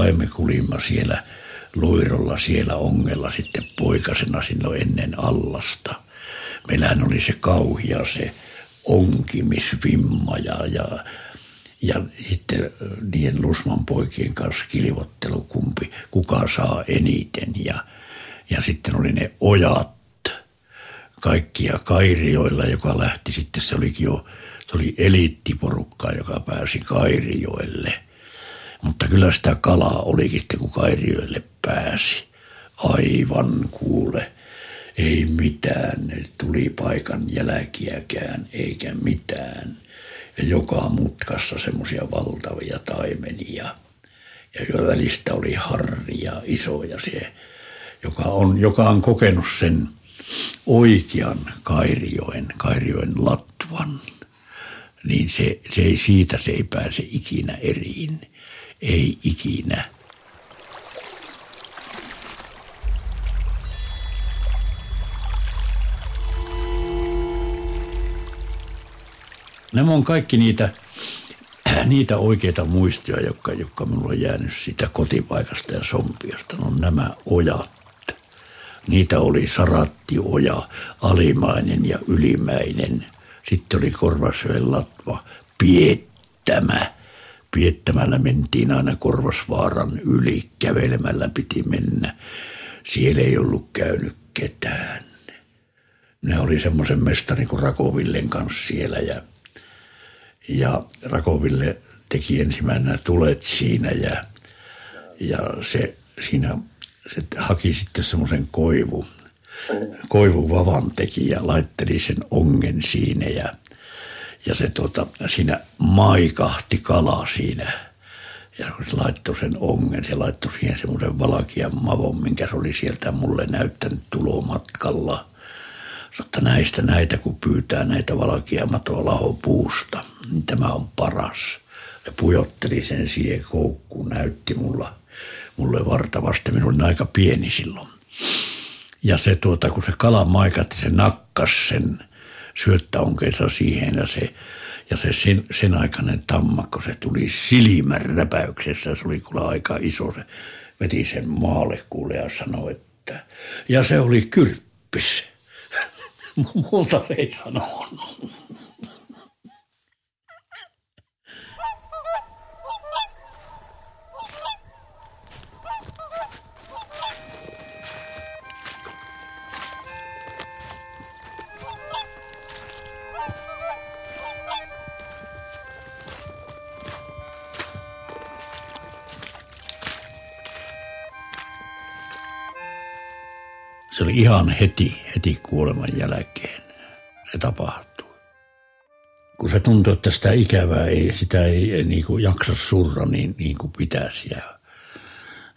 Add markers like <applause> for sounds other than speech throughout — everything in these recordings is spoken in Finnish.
kai me kulimme siellä Loirolla siellä ongella sitten poikasena silloin ennen allasta. Meillähän oli se kauhia se onkimisvimma ja, ja, ja sitten niiden Lusman poikien kanssa kilvottelu, kumpi, kuka saa eniten. Ja, ja sitten oli ne ojat kaikkia Kairioilla, joka lähti sitten, se olikin jo, se oli eliittiporukka, joka pääsi Kairioille. Mutta kyllä sitä kalaa olikin sitten, kun Kairioille pääsi. Aivan kuule, ei mitään, tuli paikan jälkiäkään, eikä mitään. Ja joka mutkassa semmoisia valtavia taimenia. Ja jo välistä oli harria, isoja se, joka on, joka on kokenut sen – oikean Kairioen, Kairioen latvan, niin se, se ei siitä se ei pääse ikinä eriin. Ei ikinä. Nämä on kaikki niitä, <clears throat> niitä oikeita muistoja, jotka, jotka minulla on jäänyt sitä kotipaikasta ja sompiosta. No nämä ojat Niitä oli Sarattioja, Alimainen ja Ylimäinen. Sitten oli Korvasjoen latva, Piettämä. Piettämällä mentiin aina Korvasvaaran yli, kävelemällä piti mennä. Siellä ei ollut käynyt ketään. Minä oli semmoisen mestarin kuin Rakovillen kanssa siellä ja, ja Rakoville teki ensimmäisenä tulet siinä ja, ja se siinä se haki sitten semmoisen koivu, koivuvavan teki ja laitteli sen ongen siinä ja, ja se tuota, siinä maikahti kala siinä. Ja se laittoi sen ongen, se laittoi siihen semmoisen valkian mavon, minkä se oli sieltä mulle näyttänyt tulomatkalla. Sanotta näistä näitä, kun pyytää näitä valkiamatoa lahopuusta, niin tämä on paras. Ja pujotteli sen siihen koukkuun, näytti mulla – mulle vartavasti. Minun oli aika pieni silloin. Ja se tuota, kun se kala maikatti, se nakkas sen syöttäonkeensa siihen ja se, ja se sen, sen aikainen tammakko, se tuli silmän räpäyksessä. Se oli kyllä aika iso. Se veti sen maalle kuule ja sanoi, että ja se oli kyrppis. <laughs> Muuta se ei sanonut. Oli ihan heti, heti kuoleman jälkeen se tapahtui. Kun se tuntui, että sitä ikävää ei, sitä ei niin kuin jaksa surra niin, niin kuin pitäisi. Ja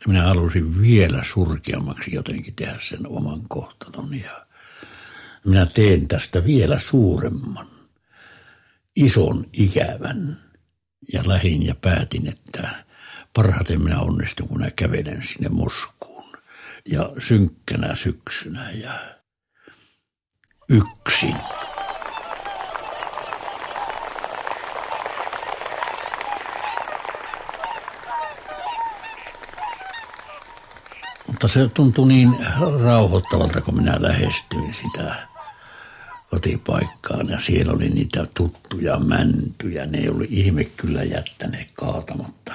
minä halusin vielä surkeammaksi jotenkin tehdä sen oman kohtalon. Ja minä teen tästä vielä suuremman, ison ikävän. Ja lähin ja päätin, että parhaiten minä onnistun, kun minä kävelen sinne Moskuun ja synkkänä syksynä ja yksin. Mutta se tuntui niin rauhoittavalta, kun minä lähestyin sitä kotipaikkaan ja siellä oli niitä tuttuja mäntyjä. Ne ei ollut ihme kyllä jättäneet kaatamatta.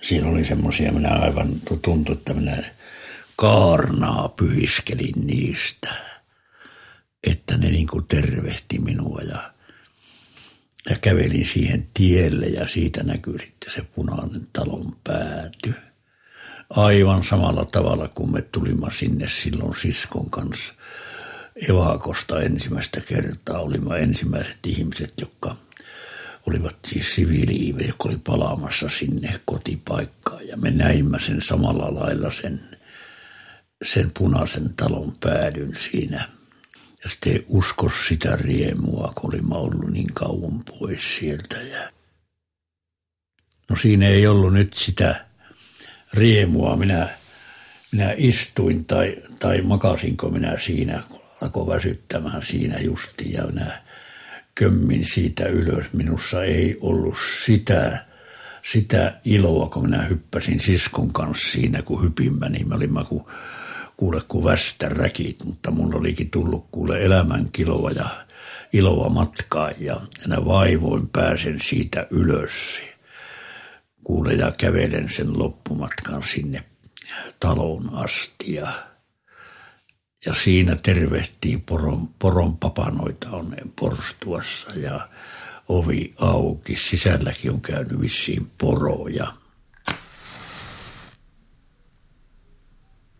Siellä oli semmoisia, minä aivan tuntui, että minä kaarnaa pyhiskelin niistä, että ne niin kuin tervehti minua ja, ja kävelin siihen tielle ja siitä näkyy sitten se punainen talon pääty. Aivan samalla tavalla kuin me tulimme sinne silloin siskon kanssa evakosta ensimmäistä kertaa. Olimme ensimmäiset ihmiset, jotka olivat siis siviili jotka oli palaamassa sinne kotipaikkaan. Ja me näimme sen samalla lailla sen sen punaisen talon päädyn siinä. Ja sitten ei usko sitä riemua, kun olimme ollut niin kauan pois sieltä. Ja no siinä ei ollut nyt sitä riemua. Minä, minä istuin tai, tai makasinko minä siinä, kun alkoi väsyttämään siinä justi ja minä kömmin siitä ylös. Minussa ei ollut sitä sitä iloa, kun minä hyppäsin siskon kanssa siinä, kun hypimme, niin me olimme kuin, kuule kuin västäräkit, mutta mun olikin tullut kuule elämän kiloa ja iloa matkaa ja enää vaivoin pääsen siitä ylös. Kuule ja kävelen sen loppumatkan sinne talon asti ja, ja siinä tervehtii poron, poron papanoita on porstuassa ja ovi auki. Sisälläkin on käynyt vissiin poroja.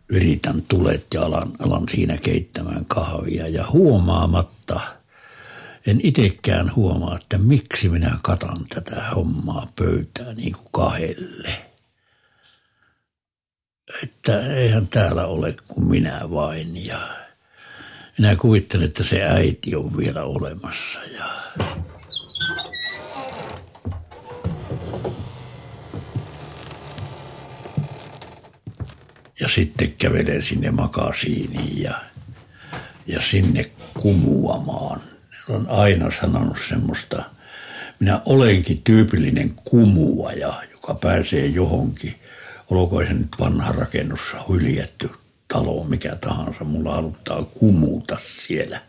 Yritän tulet ja alan, alan siinä keittämään kahvia ja huomaamatta – en itsekään huomaa, että miksi minä katan tätä hommaa pöytää niin kuin kahdelle. Että eihän täällä ole kuin minä vain ja minä kuvittelen, että se äiti on vielä olemassa ja ja sitten kävelen sinne makasiiniin ja, ja sinne kumuamaan. Ne on aina sanonut semmoista, minä olenkin tyypillinen kumuaja, joka pääsee johonkin, olkoon se nyt vanha rakennus, hyljetty talo, mikä tahansa, mulla haluttaa kumuta siellä.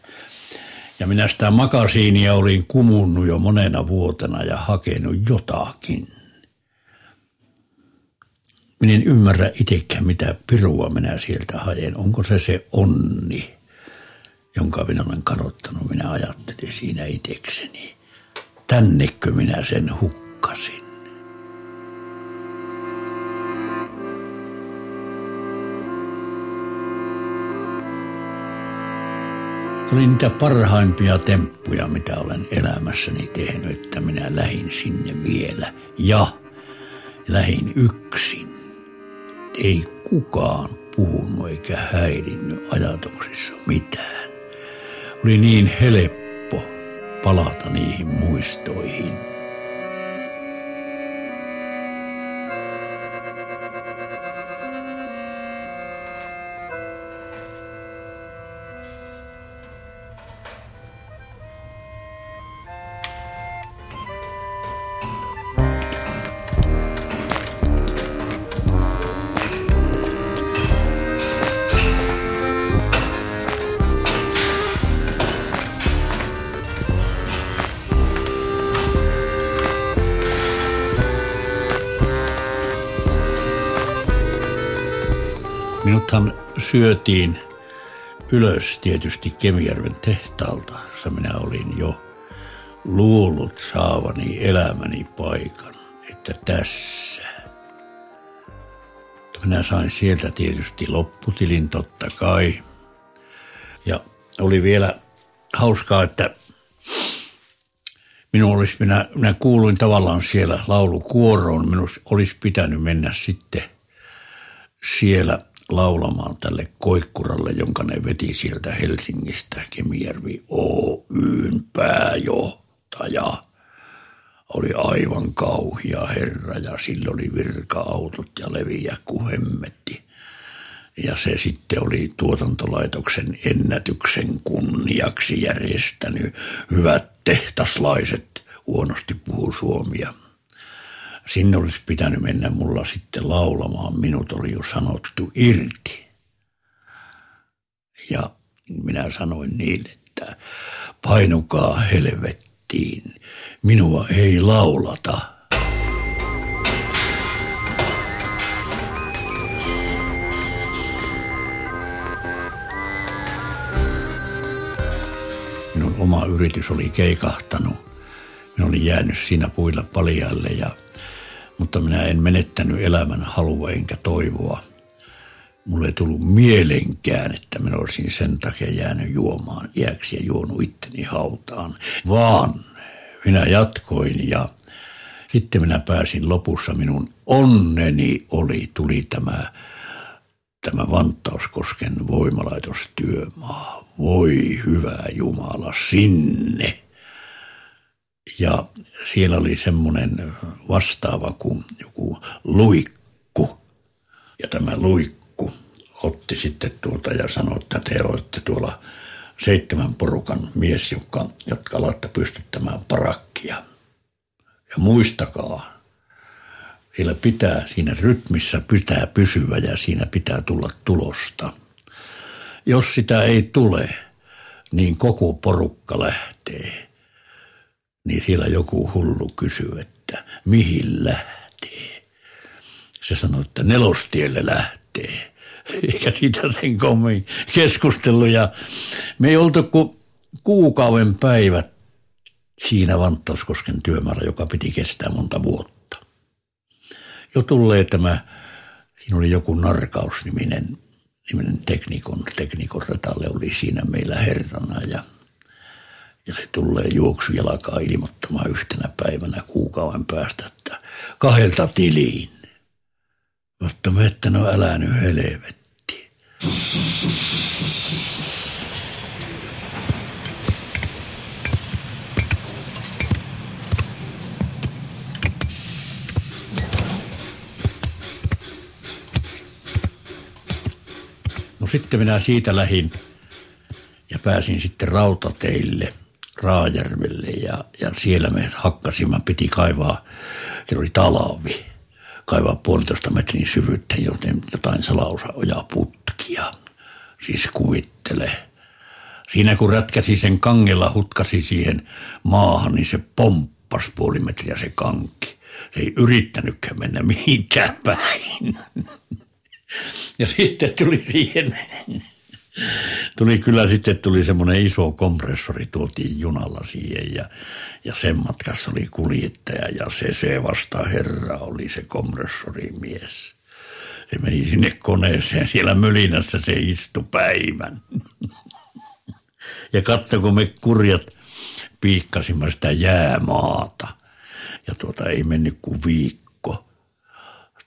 Ja minä sitä makasiinia olin kumunnut jo monena vuotena ja hakenut jotakin. Minä en ymmärrä itsekään, mitä pirua minä sieltä haen. Onko se se onni, jonka minä olen kadottanut? Minä ajattelin siinä itsekseni. Tännekö minä sen hukkasin? Se oli niitä parhaimpia temppuja, mitä olen elämässäni tehnyt, että minä lähin sinne vielä. Ja lähin yksin ei kukaan puhunut eikä häirinnyt ajatuksissa mitään. Oli niin helppo palata niihin muistoihin. Syötiin ylös tietysti Kemijärven tehtaalta, jossa minä olin jo luullut saavani elämäni paikan, että tässä. Minä sain sieltä tietysti lopputilin totta kai. Ja oli vielä hauskaa, että minun olisi, minä, minä kuuluin tavallaan siellä laulukuoroon. Minun olisi pitänyt mennä sitten siellä laulamaan tälle koikkuralle, jonka ne veti sieltä Helsingistä, Kemijärvi Oyn pääjohtaja. Oli aivan kauhia herra ja sillä oli virka-autot ja leviä kuin hemmetti. Ja se sitten oli tuotantolaitoksen ennätyksen kunniaksi järjestänyt hyvät tehtaslaiset, huonosti puhuu suomia – sinne olisi pitänyt mennä mulla sitten laulamaan. Minut oli jo sanottu irti. Ja minä sanoin niin, että painukaa helvettiin, minua ei laulata. Minun oma yritys oli keikahtanut. Minä olin jäänyt siinä puilla paljalle ja mutta minä en menettänyt elämän halua enkä toivoa. Mulle ei tullut mielenkään, että minä olisin sen takia jäänyt juomaan iäksi ja juonut itteni hautaan, vaan minä jatkoin ja sitten minä pääsin lopussa, minun onneni oli, tuli tämä, tämä Vantauskosken voimalaitostyömaa. Voi hyvä Jumala, sinne ja siellä oli semmoinen vastaava kuin joku luikku. Ja tämä luikku otti sitten tuota ja sanoi, että te olette tuolla seitsemän porukan mies, jotka, jotka alatte pystyttämään parakkia. Ja muistakaa, Siellä pitää, siinä rytmissä pitää pysyä ja siinä pitää tulla tulosta. Jos sitä ei tule, niin koko porukka lähtee. Niin siellä joku hullu kysyy, että mihin lähtee. Se sanoo, että nelostielle lähtee. Eikä siitä sen kommin keskustellut. Ja me ei oltu kuin kuukauden päivät siinä Vantauskosken työmaalla, joka piti kestää monta vuotta. Jo tulee tämä, siinä oli joku Narkaus-niminen niminen teknikon, teknikon oli siinä meillä herrana ja, ja se tulee juoksujalkaa ilmoittamaan yhtenä päivänä kuukauden päästä, että kahdelta tiliin. Mutta me, että no älä nyt helvetti. sitten minä siitä lähin ja pääsin sitten rautateille Raajärvelle ja, ja siellä me hakkasimme, piti kaivaa, se oli talavi, kaivaa puolitoista metrin syvyyttä, joten jotain salaosa putkia, siis kuvittele. Siinä kun rätkäsi sen kangella, hutkasi siihen maahan, niin se pomppas puoli metriä se kanki. Se ei yrittänytkään mennä mihinkään päin. <laughs> Ja sitten tuli siihen, tuli kyllä sitten tuli semmoinen iso kompressori, tuotiin junalla siihen ja, ja sen matkassa oli kuljettaja ja se se vasta herra oli se kompressorimies. Se meni sinne koneeseen, siellä mölinässä se istui päivän. Ja katso, kun me kurjat piikkasimme sitä jäämaata. Ja tuota ei mennyt kuin viikko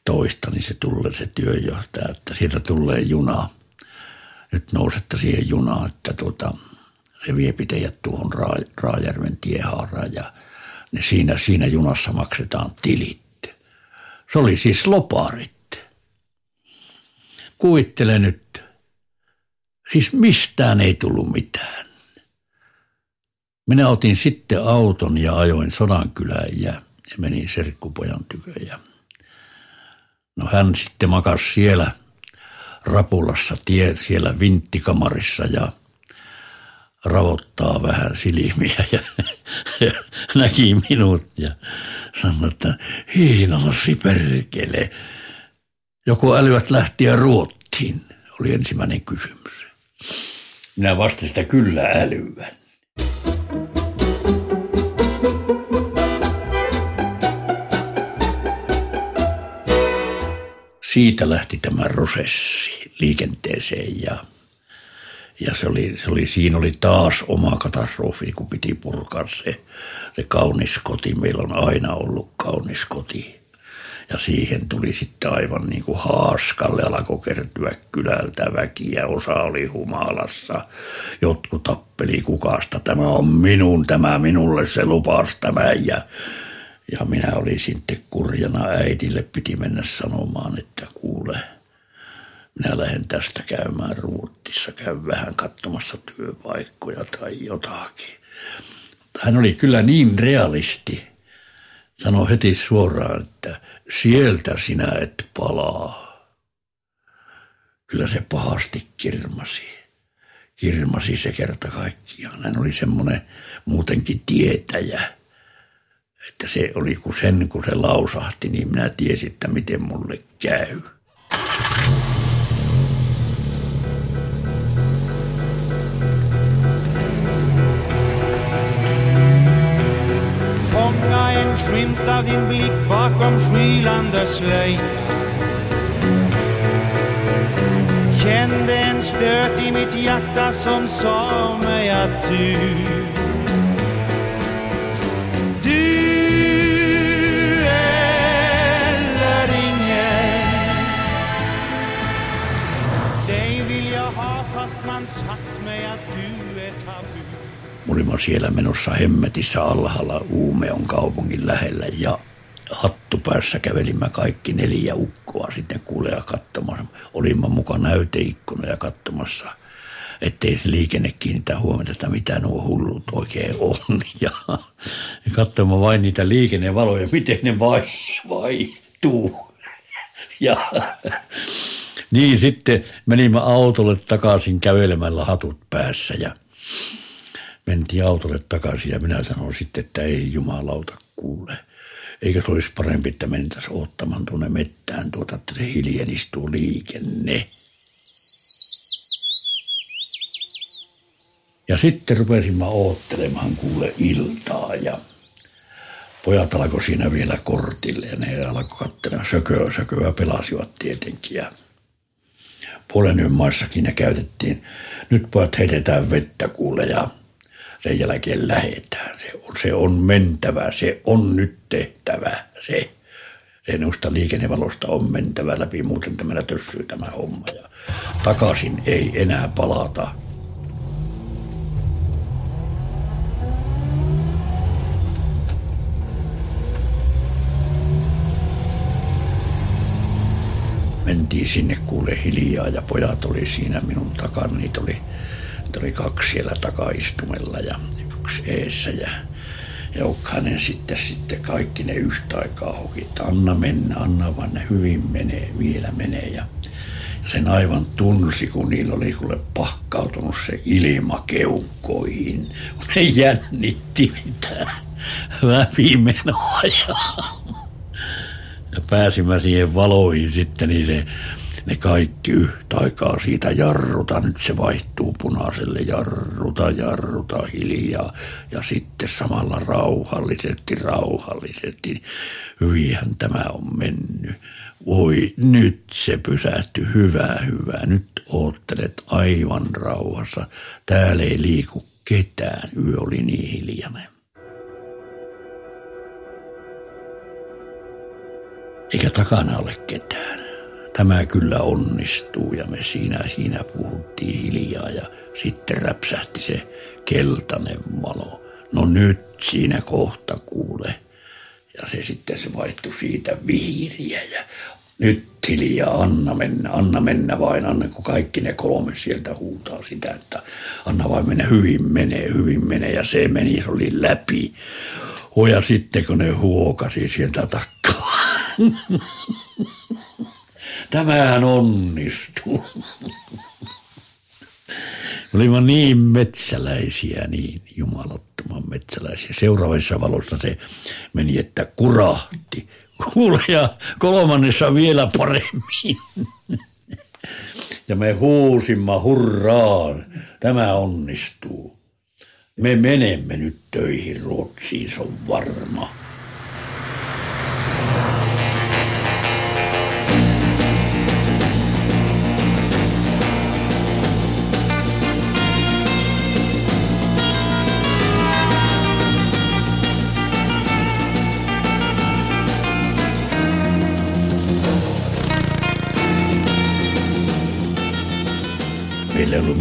toista, niin se tulee se työjohtaja, että sieltä tulee juna. Nyt nousetta siihen junaan, että tuota, se vie teidät tuohon Ra- Raajärven tiehaaraan ja ne siinä, siinä junassa maksetaan tilit. Se oli siis loparit. Kuvittele nyt, siis mistään ei tullut mitään. Minä otin sitten auton ja ajoin Sodankylään ja, menin serkkupojan tykö ja No hän sitten makas siellä rapulassa, tie, siellä vinttikamarissa ja ravottaa vähän silmiä ja, ja näki minut ja sanoi, että hiinalasi perkele. Joko älyvät lähtiä Ruottiin, oli ensimmäinen kysymys. Minä vastasin sitä kyllä älyvän. siitä lähti tämä prosessi liikenteeseen ja, ja se oli, se oli, siinä oli taas oma katastrofi, kun piti purkaa se, se kaunis koti. Meillä on aina ollut kaunis koti. Ja siihen tuli sitten aivan niin kuin haaskalle, alkoi kertyä kylältä väkiä. Osa oli humalassa, jotkut tappeli kukasta. Tämä on minun, tämä minulle se lupas tämä. Ja ja minä olin sitten kurjana äidille, piti mennä sanomaan, että kuule, minä lähden tästä käymään Ruottissa, käyn vähän katsomassa työpaikkoja tai jotakin. Hän oli kyllä niin realisti, sanoi heti suoraan, että sieltä sinä et palaa. Kyllä se pahasti kirmasi. Kirmasi se kerta kaikkiaan. Hän oli semmoinen muutenkin tietäjä – että se oli kun sen, kun se lausahti, niin minä tiesin, että miten mulle käy. skymt av din blick bakom skylande slöj. Kände en stöt i mitt hjärta som sa mig att du Du eller ingen Dig vill jag ha fast man sagt mig att du är tabu Olimme siellä menossa hemmetissä alhaalla Uumeon kaupungin lähellä ja hattupäässä kävelimme kaikki neljä ukkoa sitten kuulee katsomassa. Olimme mukaan näyteikkuna ja katsomassa, ettei se liikenne kiinnitä huomiota, että mitä nuo hullut oikein on. <laughs> Ja, ja vain niitä liikennevaloja, miten ne vai vaihtuu. <laughs> Ja niin sitten menimme autolle takaisin kävelemällä hatut päässä ja mentiin autolle takaisin ja minä sanoin sitten, että ei jumalauta kuule. Eikö se olisi parempi, että mentäisiin ottamaan tuonne mettään tuota, että se hiljenistuu liikenne. Ja sitten rupesimme oottelemaan kuule iltaa ja pojat alkoi siinä vielä kortille ja ne alkoi katsella sököä, sököä pelasivat tietenkin ja puolen yön maissakin ne käytettiin. Nyt pojat heitetään vettä kuule ja sen jälkeen lähetään. Se on, se on mentävä, se on nyt tehtävä, se. Se noista liikennevalosta on mentävä läpi, muuten tämä tössyy tämä homma. Ja takaisin ei enää palata. mentiin sinne kuule hiljaa ja pojat oli siinä minun takana. Niitä oli, niitä oli kaksi siellä takaistumella ja yksi eessä ja Joukkainen sitten, sitten kaikki ne yhtä aikaa hoki, että anna mennä, anna vaan ne hyvin menee, vielä menee. Ja, sen aivan tunsi, kun niillä oli kuule pakkautunut se ilma keuhkoihin, ne jännitti mitään läpimenoa. Ja ja pääsimme siihen valoihin sitten, niin se, ne kaikki yhtä aikaa siitä jarruta. Nyt se vaihtuu punaiselle jarruta, jarruta hiljaa ja sitten samalla rauhallisesti, rauhallisesti. Hyvinhän tämä on mennyt. Voi, nyt se pysähty, hyvä, hyvä. Nyt oottelet aivan rauhassa. Täällä ei liiku ketään. Yö oli niin hiljainen. eikä takana ole ketään. Tämä kyllä onnistuu ja me siinä, siinä puhuttiin hiljaa ja sitten räpsähti se keltainen valo. No nyt siinä kohta kuule. Ja se sitten se vaihtui siitä vihriä ja nyt hiljaa, anna mennä, anna mennä vain, anna kun kaikki ne kolme sieltä huutaa sitä, että anna vain mennä, hyvin menee, hyvin menee ja se meni, se oli läpi. Hoja sitten kun ne huokasi sieltä takkaa. <laughs> Tämähän onnistuu. Olimme niin metsäläisiä, niin jumalattoman metsäläisiä. Seuraavassa valossa se meni, että kurahti. Kuule, ja kolmannessa vielä paremmin. Ja me huusimme hurraan, tämä onnistuu. Me menemme nyt töihin Ruotsiin, se on varma.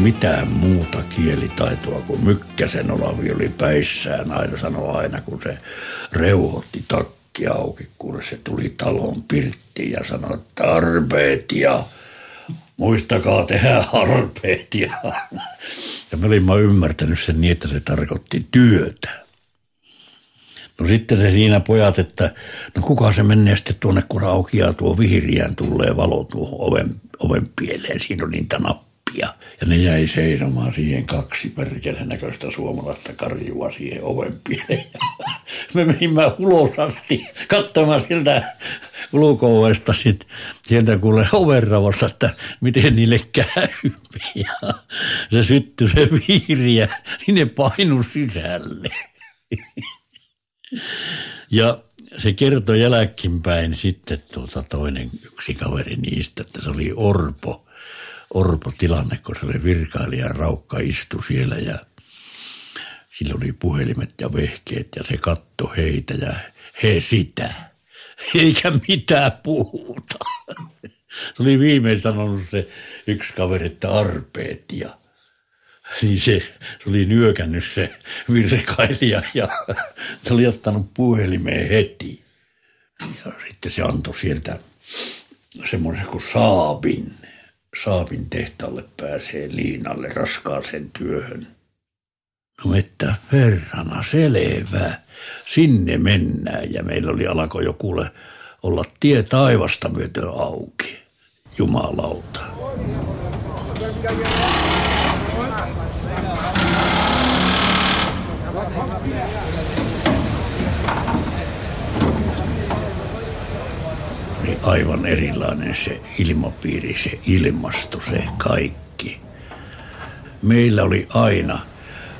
Mitään muuta kielitaitoa kuin Mykkäsen Olavi oli päissään. Aina sanoi aina, kun se reuhotti takki auki, kun se tuli talon pirttiin ja sanoi, että arpeet ja muistakaa tehdä arpeet. Ja, ja me olimme ymmärtänyt sen niin, että se tarkoitti työtä. No sitten se siinä pojat, että no kuka se menee sitten tuonne, kun aukiaa tuo vihriään, tulee valo tuohon oven, oven pieleen. Siinä on niitä nappeja nappia. Ja ne jäi seisomaan siihen kaksi perkelen näköistä suomalaista karjua siihen oven pieleen. <laughs> Me menimme ulos asti katsomaan sieltä ulko sit, sieltä kuule overravasta, että miten niille käy. <laughs> Ja se syttyi se viiriä, niin ne painu sisälle. <laughs> Ja se kertoi jälkeenpäin sitten tuota toinen yksi kaveri niistä, että se oli Orpo – orpo tilanne, kun se oli virkailija Raukka istu siellä ja sillä oli puhelimet ja vehkeet ja se katto heitä ja he sitä. Eikä mitään puhuta. Se oli viimein sanonut se yksi kaveri, että arpeet ja niin se, se oli nyökännyt se virkailija ja se oli ottanut puhelimeen heti. Ja sitten se antoi sieltä semmoisen kuin saapin Saapin tehtaalle pääsee liinalle raskaaseen työhön. No että herrana selvä, sinne mennään. Ja meillä oli alkoi jo kuule olla tie taivasta myöten auki. Jumalauta. Niin aivan erilainen se ilmapiiri, se ilmasto, se kaikki. Meillä oli aina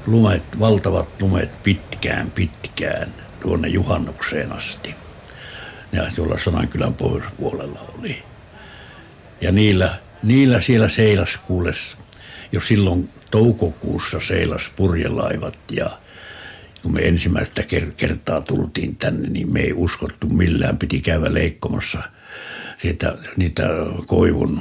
lumet, valtavat lumet pitkään pitkään tuonne juhannukseen asti. Ja tuolla Sonankylän pohjoispuolella oli. Ja niillä, niillä siellä seilas kuules, jo silloin toukokuussa seilas purjelaivat ja kun me ensimmäistä kertaa tultiin tänne, niin me ei uskottu millään. Piti käydä leikkomassa siitä, niitä koivun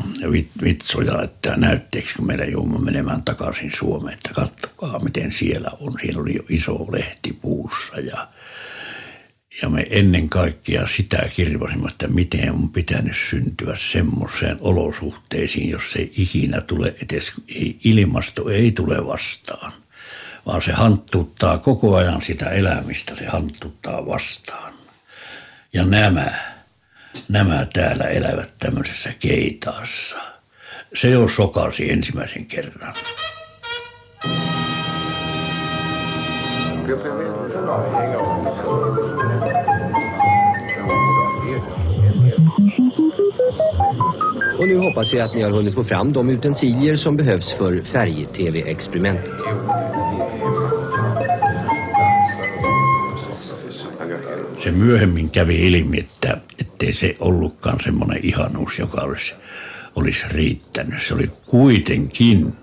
vitsoja, että näytteekö meidän joudumme menemään takaisin Suomeen, että katsokaa miten siellä on. Siinä oli iso lehti puussa ja ja me ennen kaikkea sitä kirvasimme, että miten on pitänyt syntyä semmoiseen olosuhteisiin, jos se ikinä tule edes, ilmasto ei tule vastaan, vaan se hanttuttaa koko ajan sitä elämistä, se hanttuttaa vastaan. Ja nämä, nämä täällä elävät tämmöisessä keitaassa. Se jo sokasi ensimmäisen kerran. Och nu hoppas jag att ni har hunnit få fram de utensilier som behövs för färg-tv-experimentet. Se myöhemmin kävi ilmi, että ettei se ollutkaan semmoinen ihanuus, joka olisi, olisi riittänyt. Se oli kuitenkin,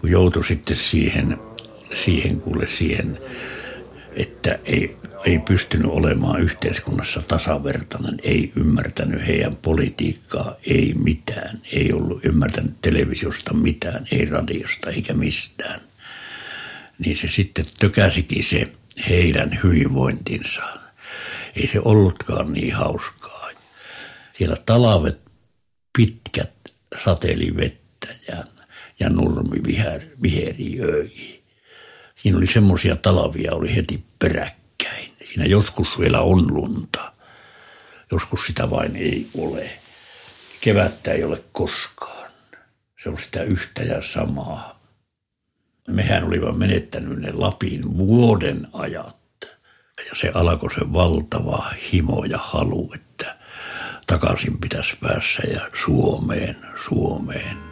kun joutui sitten siihen, siihen kuule siihen, että ei ei pystynyt olemaan yhteiskunnassa tasavertainen, ei ymmärtänyt heidän politiikkaa, ei mitään, ei ollut ymmärtänyt televisiosta mitään, ei radiosta eikä mistään. Niin se sitten tökäsikin se heidän hyvinvointinsa. Ei se ollutkaan niin hauskaa. Siellä talavet pitkät sateli vettä ja, ja nurmi viher, viheriöi. Siinä oli semmoisia talavia, oli heti peräkkäin. Siinä joskus vielä on lunta, joskus sitä vain ei ole. Kevättä ei ole koskaan. Se on sitä yhtä ja samaa. Mehän olimme menettänyt ne Lapin vuoden ajat. Ja se alkoi se valtava himo ja halu, että takaisin pitäisi päässä ja Suomeen, Suomeen.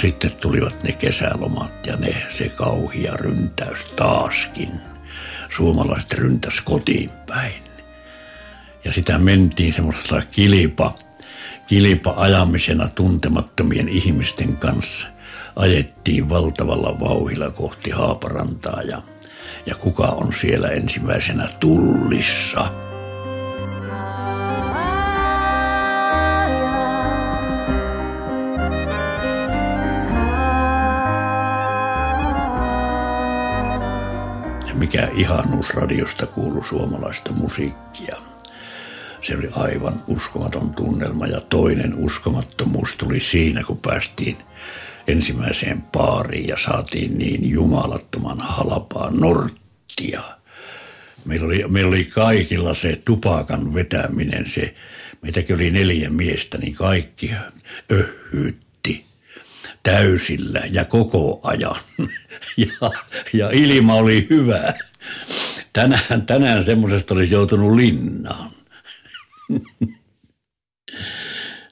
Sitten tulivat ne kesälomat ja ne, se kauhia ryntäys taaskin. Suomalaiset ryntäs kotiin päin. Ja sitä mentiin semmoista kilpa, kilpa ajamisena tuntemattomien ihmisten kanssa. Ajettiin valtavalla vauhilla kohti Haaparantaa ja, ja kuka on siellä ensimmäisenä tullissa – mikä ihanuus radiosta kuului suomalaista musiikkia. Se oli aivan uskomaton tunnelma ja toinen uskomattomuus tuli siinä, kun päästiin ensimmäiseen paariin ja saatiin niin jumalattoman halpaa norttia. Meillä oli, meillä oli kaikilla se tupakan vetäminen, se, meitäkin oli neljä miestä, niin kaikki öhyytti täysillä ja koko ajan. <laughs> ja, ja ilma oli hyvä. Tänään, tänään semmoisesta olisi joutunut linnaan. <laughs>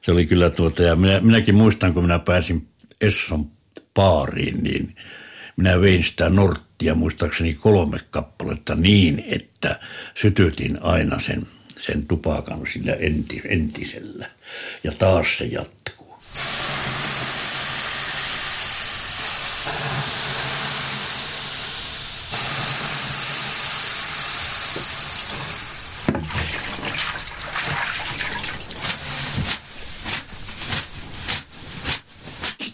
Se oli kyllä tuota, ja minä, minäkin muistan, kun minä pääsin Esson paariin, niin minä vein sitä norttia muistaakseni kolme kappaletta niin, että sytytin aina sen, sen tupakan sillä entisellä. Ja taas se jatkuu.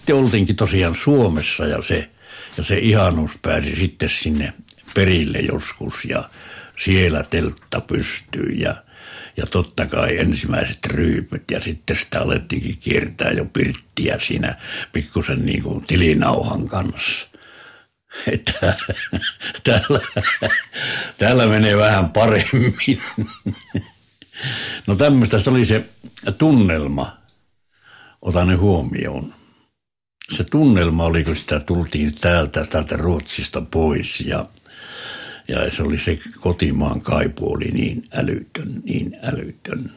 Sitten oltiinkin tosiaan Suomessa ja se, ja se ihanuus pääsi sitten sinne perille joskus ja siellä teltta pystyy ja, ja totta kai ensimmäiset ryypyt ja sitten sitä alettiinkin kiertää jo pirttiä siinä pikkusen niin kuin tilinauhan kanssa. Että <laughs> täällä, täällä menee vähän paremmin. No tämmöistä se oli se tunnelma. Otan ne huomioon. Se tunnelma oli, kun sitä tultiin täältä, täältä Ruotsista pois ja, ja se oli se kotimaan kaipu oli niin älytön, niin älytön.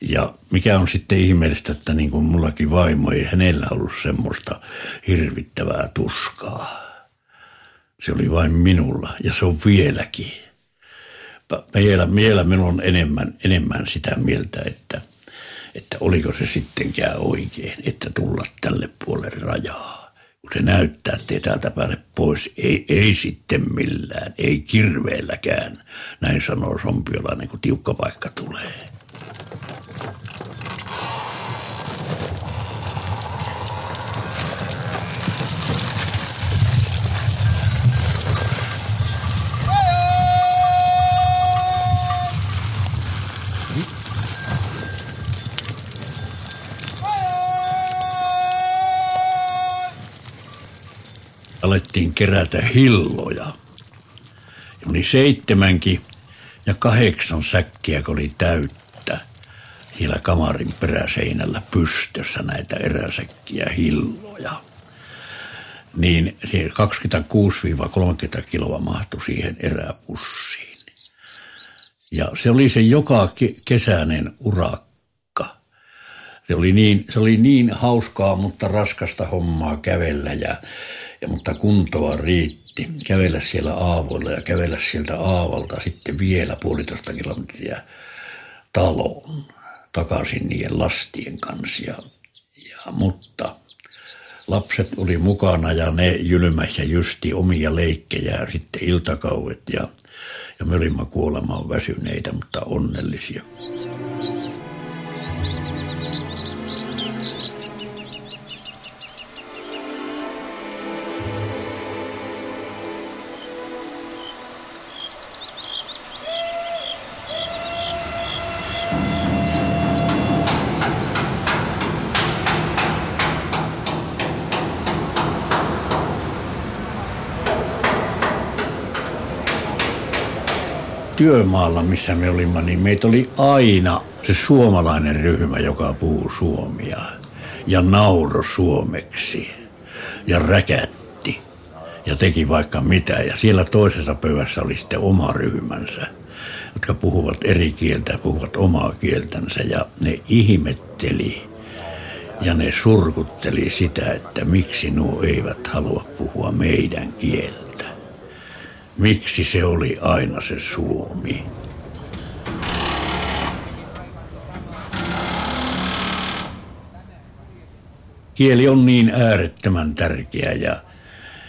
Ja mikä on sitten ihmeellistä, että niin kuin mullakin vaimo ei hänellä ollut semmoista hirvittävää tuskaa. Se oli vain minulla ja se on vieläkin. Vielä, vielä minulla on enemmän, enemmän sitä mieltä, että, että oliko se sittenkään oikein, että tulla tälle puolelle rajaa. Kun se näyttää, että ei täältä päälle pois, ei, ei sitten millään, ei kirveelläkään, näin sanoo Sompiolainen, kun tiukka paikka tulee. Alettiin kerätä hilloja. Ja oli seitsemänkin ja kahdeksan säkkiä, kun oli täyttä siellä kamarin peräseinällä pystössä näitä eräsäkkiä hilloja. Niin 26-30 kiloa mahtui siihen eräpussiin. Ja se oli se joka kesäinen urakka. Se oli niin, se oli niin hauskaa, mutta raskasta hommaa kävellä ja ja, mutta kuntoa riitti. Kävellä siellä aavoilla ja kävellä sieltä aavalta sitten vielä puolitoista kilometriä taloon takaisin niiden lastien kanssa. Ja, ja, mutta lapset oli mukana ja ne jylmäs ja justi omia leikkejä sitten iltakauet ja, ja me olimme kuolemaan väsyneitä, mutta onnellisia. Työmaalla, missä me olimme, niin meitä oli aina se suomalainen ryhmä, joka puhuu suomia ja nauro suomeksi ja räkätti ja teki vaikka mitä. Ja siellä toisessa pöydässä oli sitten oma ryhmänsä, jotka puhuvat eri kieltä, puhuvat omaa kieltänsä ja ne ihmetteli ja ne surkutteli sitä, että miksi nuo eivät halua puhua meidän kieltä. Miksi se oli aina se Suomi? Kieli on niin äärettömän tärkeä ja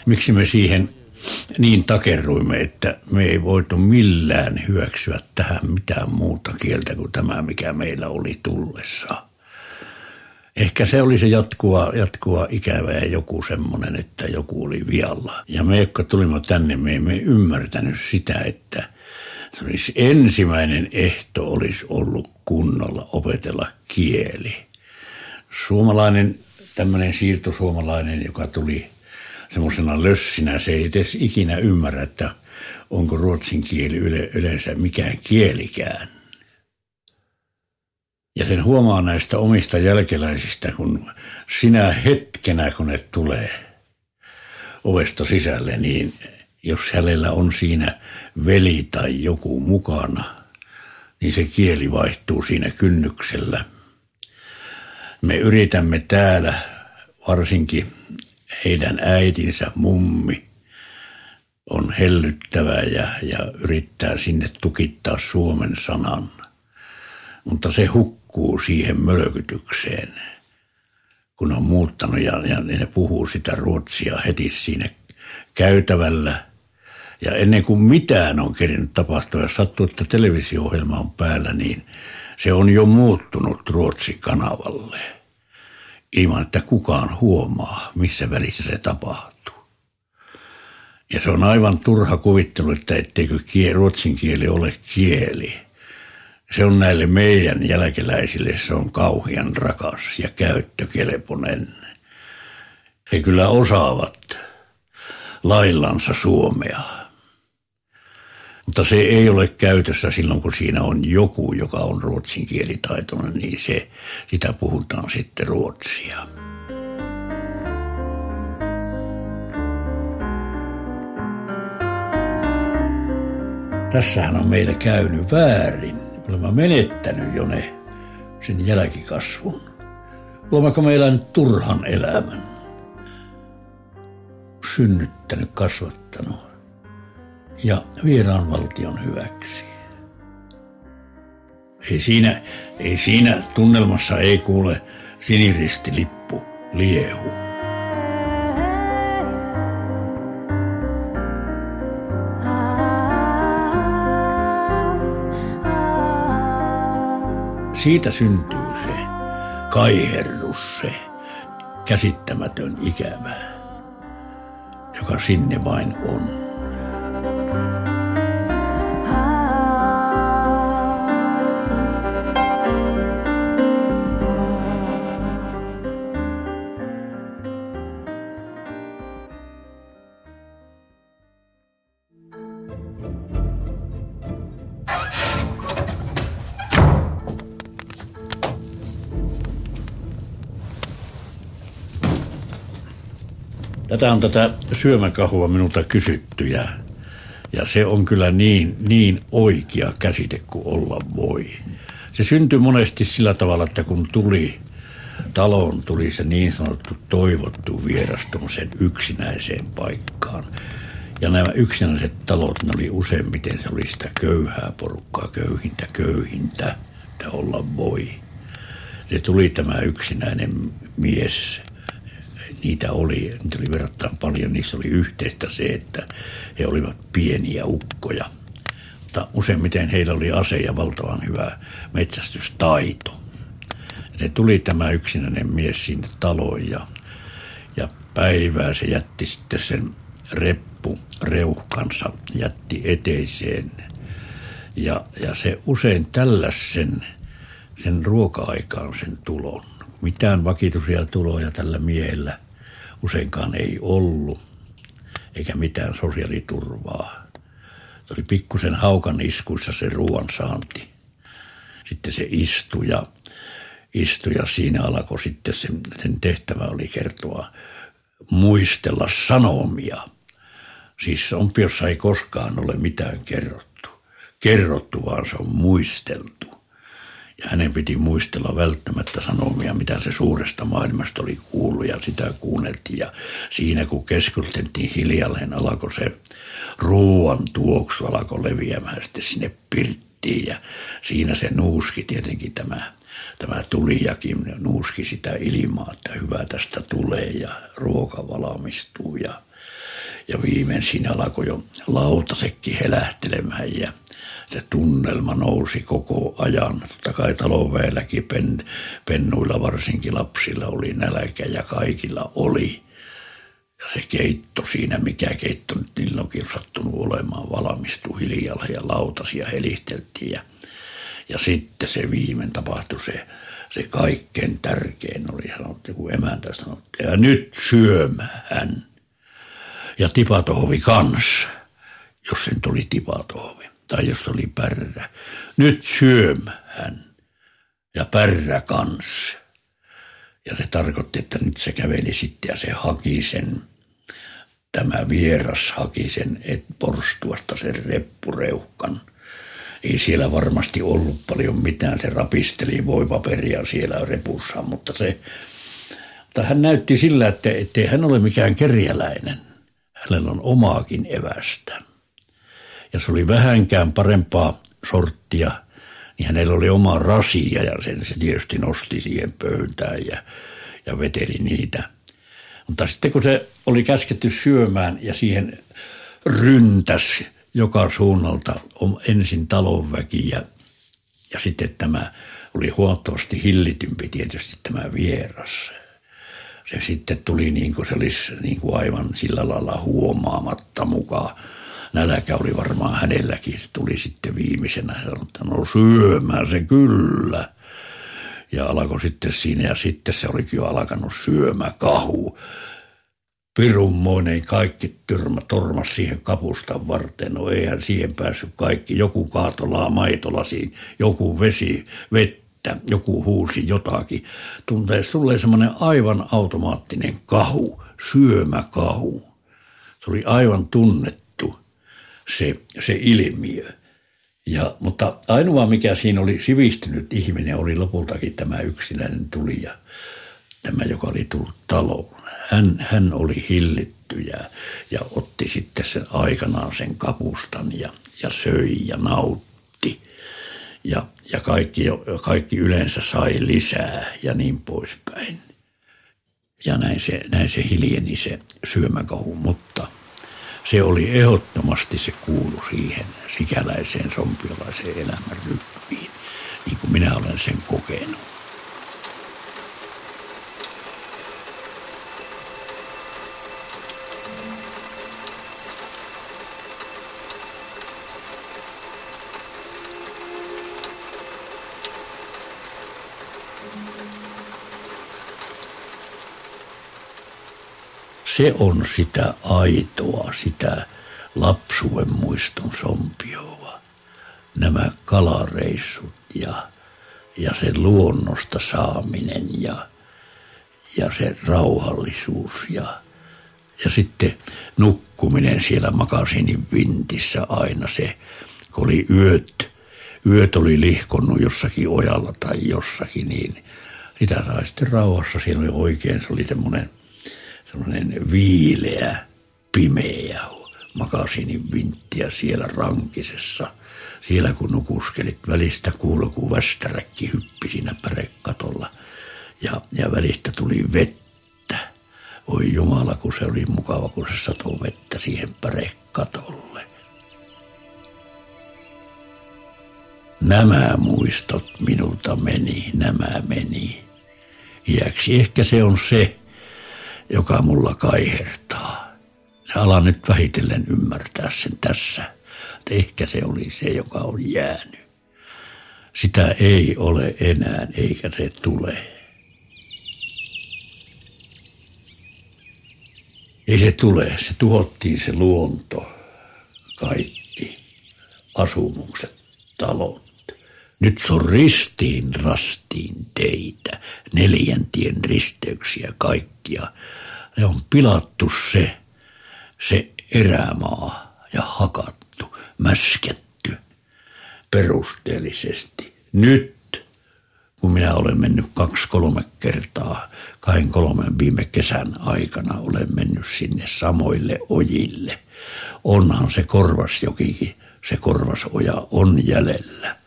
miksi me siihen niin takerruimme, että me ei voitu millään hyväksyä tähän mitään muuta kieltä kuin tämä, mikä meillä oli tullessa ehkä se oli se jatkuva, jatkuva ikävä ja joku semmoinen, että joku oli vialla. Ja me, jotka tulimme tänne, me emme ymmärtänyt sitä, että se olisi ensimmäinen ehto olisi ollut kunnolla opetella kieli. Suomalainen, tämmöinen siirtosuomalainen, joka tuli semmoisena lössinä, se ei edes ikinä ymmärrä, että onko ruotsin kieli yle, yleensä mikään kielikään. Ja sen huomaa näistä omista jälkeläisistä, kun sinä hetkenä, kun ne tulee ovesta sisälle, niin jos hänellä on siinä veli tai joku mukana, niin se kieli vaihtuu siinä kynnyksellä. Me yritämme täällä, varsinkin heidän äitinsä mummi, on hellyttävä ja, ja yrittää sinne tukittaa Suomen sanan. Mutta se hukkuu hukkuu siihen mölkytykseen, kun on muuttanut ja, ja ne puhuu sitä ruotsia heti siinä käytävällä. Ja ennen kuin mitään on kerinyt tapahtua, ja sattuu, että televisio-ohjelma on päällä, niin se on jo muuttunut Ruotsi-kanavalle ilman, että kukaan huomaa, missä välissä se tapahtuu. Ja se on aivan turha kuvittelu, että etteikö ruotsin kieli ole kieli. Se on näille meidän jälkeläisille, se on kauhean rakas ja käyttökelpoinen. He kyllä osaavat laillansa suomea. Mutta se ei ole käytössä silloin, kun siinä on joku, joka on ruotsin kielitaitoinen, niin se, sitä puhutaan sitten ruotsia. Tässähän on meillä käynyt väärin. Me olemme menettänyt jo ne, sen jälkikasvun. Olemmeko meillä nyt turhan elämän? Synnyttänyt, kasvattanut ja vieraan valtion hyväksi. Ei siinä, ei siinä tunnelmassa ei kuule siniristilippu liehu. Siitä syntyy se kaiherrus, se käsittämätön ikävä, joka sinne vain on. Tätä on tätä syömäkahua minulta kysytty ja, ja se on kyllä niin, niin oikea käsite kuin olla voi. Se syntyi monesti sillä tavalla, että kun tuli taloon, tuli se niin sanottu toivottu vieras yksinäiseen paikkaan. Ja nämä yksinäiset talot, ne oli useimmiten, se oli sitä köyhää porukkaa, köyhintä, köyhintä, että olla voi. Se tuli tämä yksinäinen mies – niitä oli, niitä oli verrattain paljon, niissä oli yhteistä se, että he olivat pieniä ukkoja. Mutta useimmiten heillä oli ase ja valtavan hyvä metsästystaito. Se tuli tämä yksinäinen mies sinne taloon ja, ja päivää se jätti sitten sen reppu reuhkansa, jätti eteiseen. Ja, ja se usein tälläs sen, sen ruoka-aikaan sen tulon. Mitään vakituisia tuloja tällä miehellä useinkaan ei ollut, eikä mitään sosiaaliturvaa. Se oli pikkusen haukan iskuissa se ruoan saanti. Sitten se istui ja, istui ja siinä alkoi sitten sen, sen tehtävä oli kertoa, muistella sanomia. Siis ompiossa ei koskaan ole mitään kerrottu. Kerrottu, vaan se on muisteltu. Ja hänen piti muistella välttämättä sanomia, mitä se suuresta maailmasta oli kuullut ja sitä kuunneltiin. Ja siinä kun keskusteltiin hiljalleen, alkoi se ruoan tuoksu alkoi leviämään sitten sinne pirttiin. Ja siinä se nuuski tietenkin tämä, tämä tulijakin, nuuski sitä ilmaa, että hyvä tästä tulee ja ruoka valmistuu. Ja, ja viimein siinä alkoi jo lautasekki helähtelemään ja – se tunnelma nousi koko ajan. Totta kai talonväelläkin pen, pennuilla, varsinkin lapsilla oli nälkä ja kaikilla oli. Ja se keitto siinä, mikä keitto nyt niillä onkin sattunut olemaan, valmistui hiljalla ja lautasia helisteltiin. Ja, ja sitten se viimein tapahtui se, se kaikkein tärkein oli sanottu, kun emäntä sanoi, ja nyt syömään. Ja tipatohovi kans, jos sen tuli tipatohovi tai jos oli pärrä. Nyt syöm hän ja pärrä kans. Ja se tarkoitti, että nyt se käveli sitten ja se haki sen, tämä vieras haki sen et porstuasta sen reppureuhkan. Ei siellä varmasti ollut paljon mitään, se rapisteli voipaperia siellä repussa, mutta se, mutta hän näytti sillä, että ettei hän ole mikään kerjäläinen. Hänellä on omaakin evästä ja se oli vähänkään parempaa sorttia, niin hänellä oli oma rasia ja sen se tietysti nosti siihen pöytään ja, ja veteli niitä. Mutta sitten kun se oli käsketty syömään ja siihen ryntäs joka suunnalta ensin talonväki ja, ja sitten tämä oli huomattavasti hillitympi tietysti tämä vieras. se sitten tuli niin kuin se olisi niin kuin aivan sillä lailla huomaamatta mukaan. Nälkä oli varmaan hänelläkin. Se tuli sitten viimeisenä ja sanoi, että no syömään se kyllä. Ja alkoi sitten siinä ja sitten se olikin jo alkanut syömäkahu. Pirunmoinen kaikki tyrmä, tormas siihen kapustan varten. No eihän siihen päässyt kaikki. Joku kaatolaa maitolasiin, joku vesi, vettä, joku huusi jotakin. Tuntee sulle semmoinen aivan automaattinen kahu, syömäkahu. Se oli aivan tunnettu se, se ilmiö. Ja, mutta ainoa, mikä siinä oli sivistynyt ihminen, oli lopultakin tämä yksinäinen tulija, tämä, joka oli tullut taloon. Hän, hän oli hillitty ja, ja otti sitten sen aikanaan sen kapustan ja, ja söi ja nautti. Ja, ja kaikki, kaikki yleensä sai lisää ja niin poispäin. Ja näin se, näin se hiljeni se syömäkahu, mutta – se oli ehdottomasti se kuulu siihen sikäläiseen sompiolaiseen elämän rytmiin, niin kuin minä olen sen kokenut. Se on sitä aitoa, sitä lapsuuden muiston sompioa. Nämä kalareissut ja, ja se luonnosta saaminen ja, ja se rauhallisuus ja, ja sitten nukkuminen siellä makasinin vintissä aina se, kun oli yöt, yöt oli lihkonnut jossakin ojalla tai jossakin, niin sitä sai sitten rauhassa. Siellä oli oikein, se oli semmoinen – sellainen viileä, pimeä makasinin vinttiä siellä rankisessa. Siellä kun nukuskelit, välistä kuului, kun västäräkki hyppi siinä pärekatolla ja, ja välistä tuli vettä. Oi Jumala, kun se oli mukava, kun se satoi vettä siihen pärekatolle. Nämä muistot minulta meni, nämä meni. Iäksi ehkä se on se, joka mulla kaihertaa. Ja alan nyt vähitellen ymmärtää sen tässä, että ehkä se oli se, joka on jäänyt. Sitä ei ole enää, eikä se tule. Ei se tule, se tuhottiin se luonto, kaikki asumukset, talot. Nyt on ristiin rastiin teitä, neljäntien risteyksiä kaikkia ne on pilattu se, se erämaa ja hakattu, mäsketty perusteellisesti. Nyt, kun minä olen mennyt kaksi-kolme kertaa, kahden kolmen viime kesän aikana olen mennyt sinne samoille ojille. Onhan se korvasjokikin, se korvasoja on jäljellä.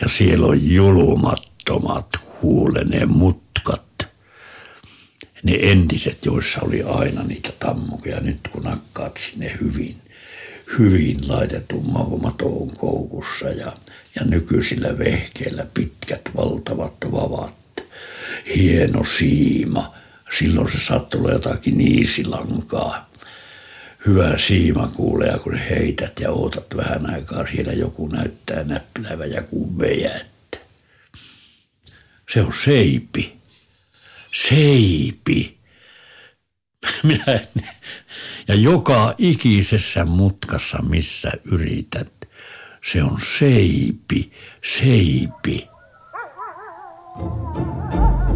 Ja siellä on julmattomat huuleneen mutkat. Ne entiset, joissa oli aina niitä tammukia, nyt kun nakkaat sinne hyvin, hyvin laitetun matoon koukussa ja, ja nykyisillä vehkeillä pitkät valtavat vavat, hieno siima, silloin se saattoi olla jotakin niisilankaa. Hyvä siima kuulee, kun heität ja ootat vähän aikaa, siellä joku näyttää näpplävä ja kun vejät. Se on seipi seipi. <laughs> Minä en, ja joka ikisessä mutkassa, missä yrität, se on seipi, seipi. Ja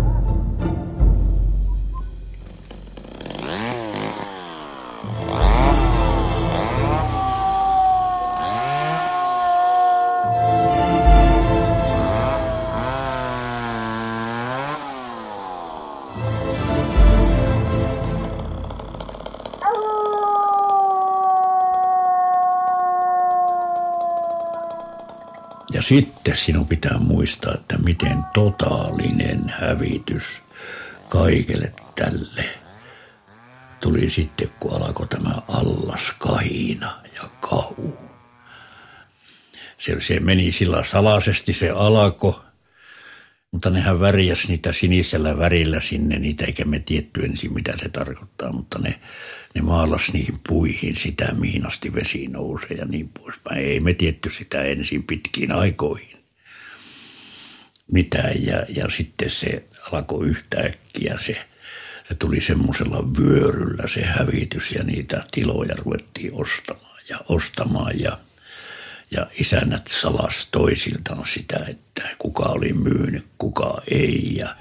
sitten sinun pitää muistaa, että miten totaalinen hävitys kaikelle tälle tuli sitten, kun alkoi tämä allaskahina ja kahu. Se, se meni sillä salaisesti, se alkoi Mutta nehän värjäs niitä sinisellä värillä sinne, niitä eikä me tietty ensin mitä se tarkoittaa, mutta ne, ne maalas niihin puihin sitä, mihin asti vesi nousee ja niin poispäin. Ei me tietty sitä ensin pitkiin aikoihin mitään ja, ja sitten se alkoi yhtäkkiä se, se tuli semmoisella vyöryllä se hävitys ja niitä tiloja ruvettiin ostamaan ja ostamaan ja, ja isännät salas toisiltaan sitä, että kuka oli myynyt, kuka ei ja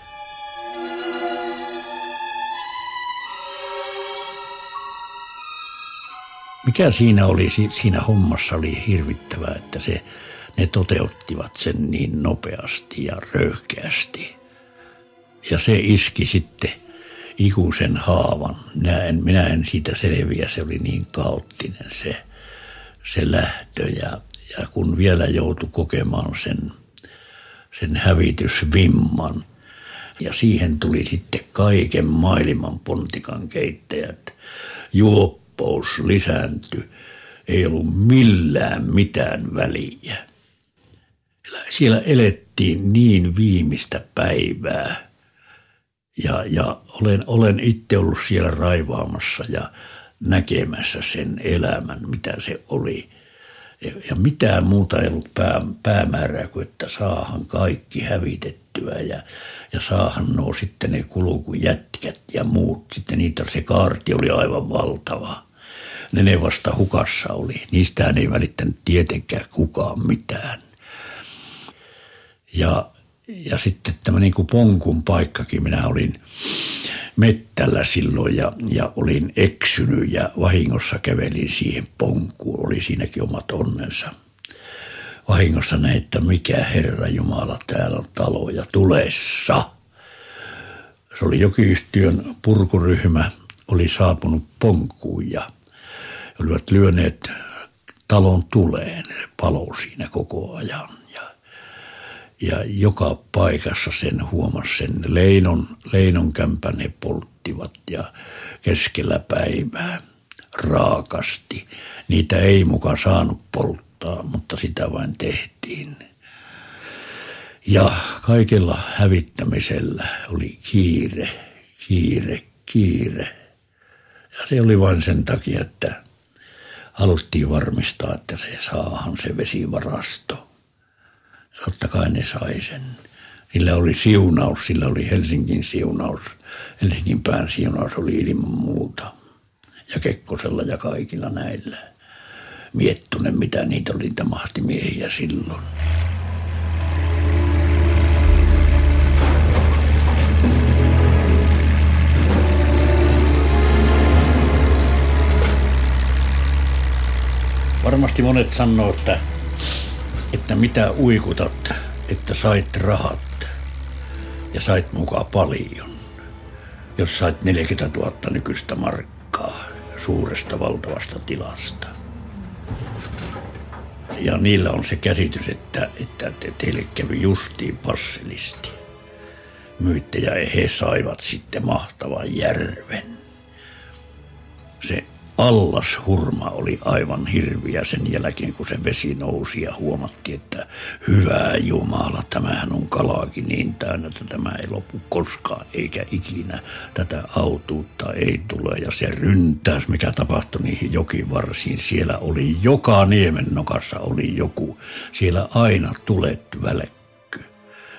mikä siinä oli, siinä hommassa oli hirvittävää, että se, ne toteuttivat sen niin nopeasti ja röyhkeästi. Ja se iski sitten ikuisen haavan. Minä en, minä en siitä selviä, se oli niin kaoottinen se, se lähtö. Ja, ja kun vielä joutui kokemaan sen, sen hävitysvimman, ja siihen tuli sitten kaiken maailman pontikan keittäjät. Juoppous lisääntyi, ei ollut millään mitään väliä. Siellä elettiin niin viimeistä päivää. Ja, ja olen, olen itse ollut siellä raivaamassa ja näkemässä sen elämän, mitä se oli. Ja, mitään muuta ei ollut pää, päämäärää kuin, että saahan kaikki hävitettyä ja, ja saahan nuo sitten ne kulkujätkät ja muut. Sitten niitä se kaarti oli aivan valtava. Ne ne vasta hukassa oli. Niistä ei välittänyt tietenkään kukaan mitään. Ja, ja sitten tämä niin kuin ponkun paikkakin, minä olin mettällä silloin ja, ja olin eksynyt ja vahingossa kävelin siihen ponkuun. Oli siinäkin omat onnensa. Vahingossa näin, että mikä Herra Jumala täällä on taloja tulessa. Se oli jokiyhtiön purkuryhmä, oli saapunut ponkuun ja olivat lyöneet talon tuleen. palo siinä koko ajan ja joka paikassa sen huomasi sen leinon, leinon kämpän he polttivat ja keskellä päivää raakasti. Niitä ei muka saanut polttaa, mutta sitä vain tehtiin. Ja kaikella hävittämisellä oli kiire, kiire, kiire. Ja se oli vain sen takia, että haluttiin varmistaa, että se saahan se vesivarasto – totta kai ne sai sen. Sillä oli siunaus, sillä oli Helsingin siunaus. Helsingin pään siunaus oli ilman muuta. Ja Kekkosella ja kaikilla näillä. Miettunen, mitä niitä oli niitä mahtimiehiä silloin. Varmasti monet sanoo, että että mitä uikutat, että sait rahat ja sait mukaan paljon. Jos sait 40 000 nykyistä markkaa suuresta valtavasta tilasta. Ja niillä on se käsitys, että, että teille kävi justiin passelisti. Myytte ja he saivat sitten mahtavan järven. Allas hurma oli aivan hirviä sen jälkeen, kun se vesi nousi ja huomattiin, että hyvää Jumala, tämähän on kalaakin niin täynnä, että tämä ei lopu koskaan eikä ikinä. Tätä autuutta ei tule ja se ryntäys, mikä tapahtui niihin jokivarsiin. Siellä oli joka niemen nokassa oli joku. Siellä aina tulet välkky.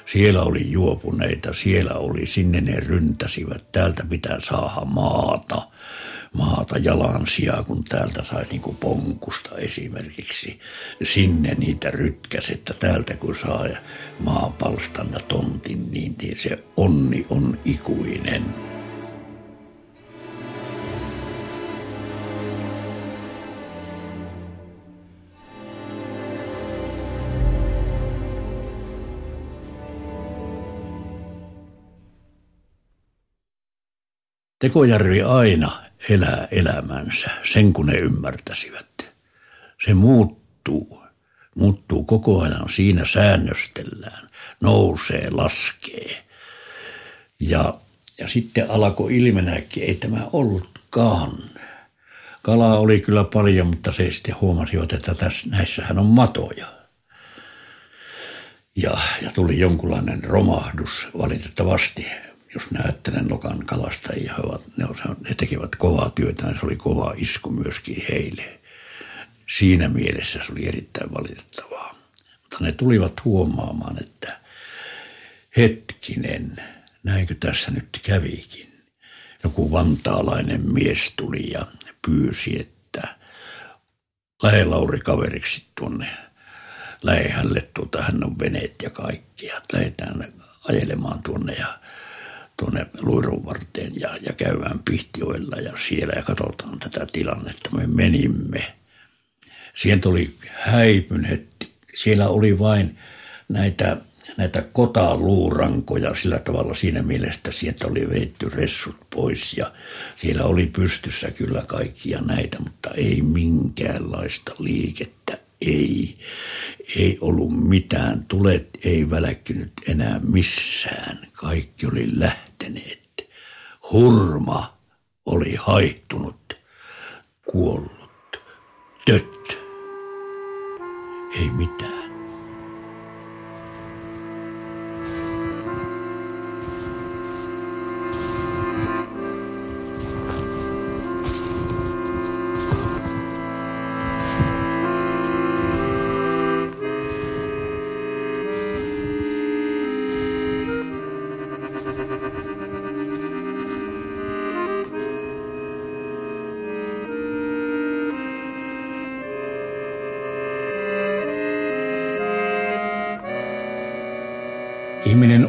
Siellä oli juopuneita, siellä oli, sinne ne ryntäsivät, täältä pitää saada maata maata jalansijaa, kun täältä sai niin kuin ponkusta esimerkiksi sinne niitä rytkäs, että täältä kun saa maapalstan ja tontin, niin, niin se onni on ikuinen. Tekojärvi aina elää elämänsä, sen kun ne ymmärtäisivät. Se muuttuu, muuttuu koko ajan, siinä säännöstellään, nousee, laskee. Ja, ja sitten alkoi ilmenääkin, ei tämä ollutkaan. Kalaa oli kyllä paljon, mutta se sitten huomasivat, että tässä, näissähän on matoja. Ja, ja tuli jonkunlainen romahdus valitettavasti, jos minä ajattelen Lokan kalastajia, he, ovat, ne, ne tekevät kovaa työtä, ja se oli kova isku myöskin heille. Siinä mielessä se oli erittäin valitettavaa. Mutta ne tulivat huomaamaan, että hetkinen, näinkö tässä nyt kävikin. Joku vantaalainen mies tuli ja pyysi, että lähe Lauri kaveriksi tuonne lähelle, tuota, hän on veneet ja kaikki, ja lähdetään ajelemaan tuonne ja tuonne luirun varteen ja, ja käydään Pihtioilla ja siellä ja katsotaan tätä tilannetta. Me menimme. Sieltä oli häipynyt, siellä oli vain näitä, näitä kotaluurankoja sillä tavalla siinä mielessä, sieltä oli veitty ressut pois ja siellä oli pystyssä kyllä kaikkia näitä, mutta ei minkäänlaista liikettä, ei, ei ollut mitään, tulet ei välkkynyt enää missään, kaikki oli lähteneet. Hurma oli haittunut, kuollut, tött, ei mitään.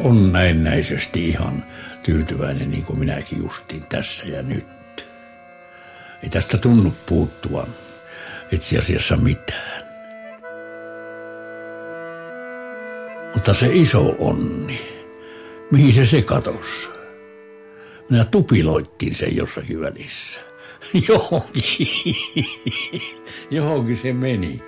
On näennäisesti ihan tyytyväinen niin kuin minäkin justiin tässä ja nyt. Ei tästä tunnu puuttuvan itse asiassa mitään. Mutta se iso onni, mihin se se katossa? Minä tupiloittiin sen jossakin välissä. <laughs> Johonkin. Johonkin se meni.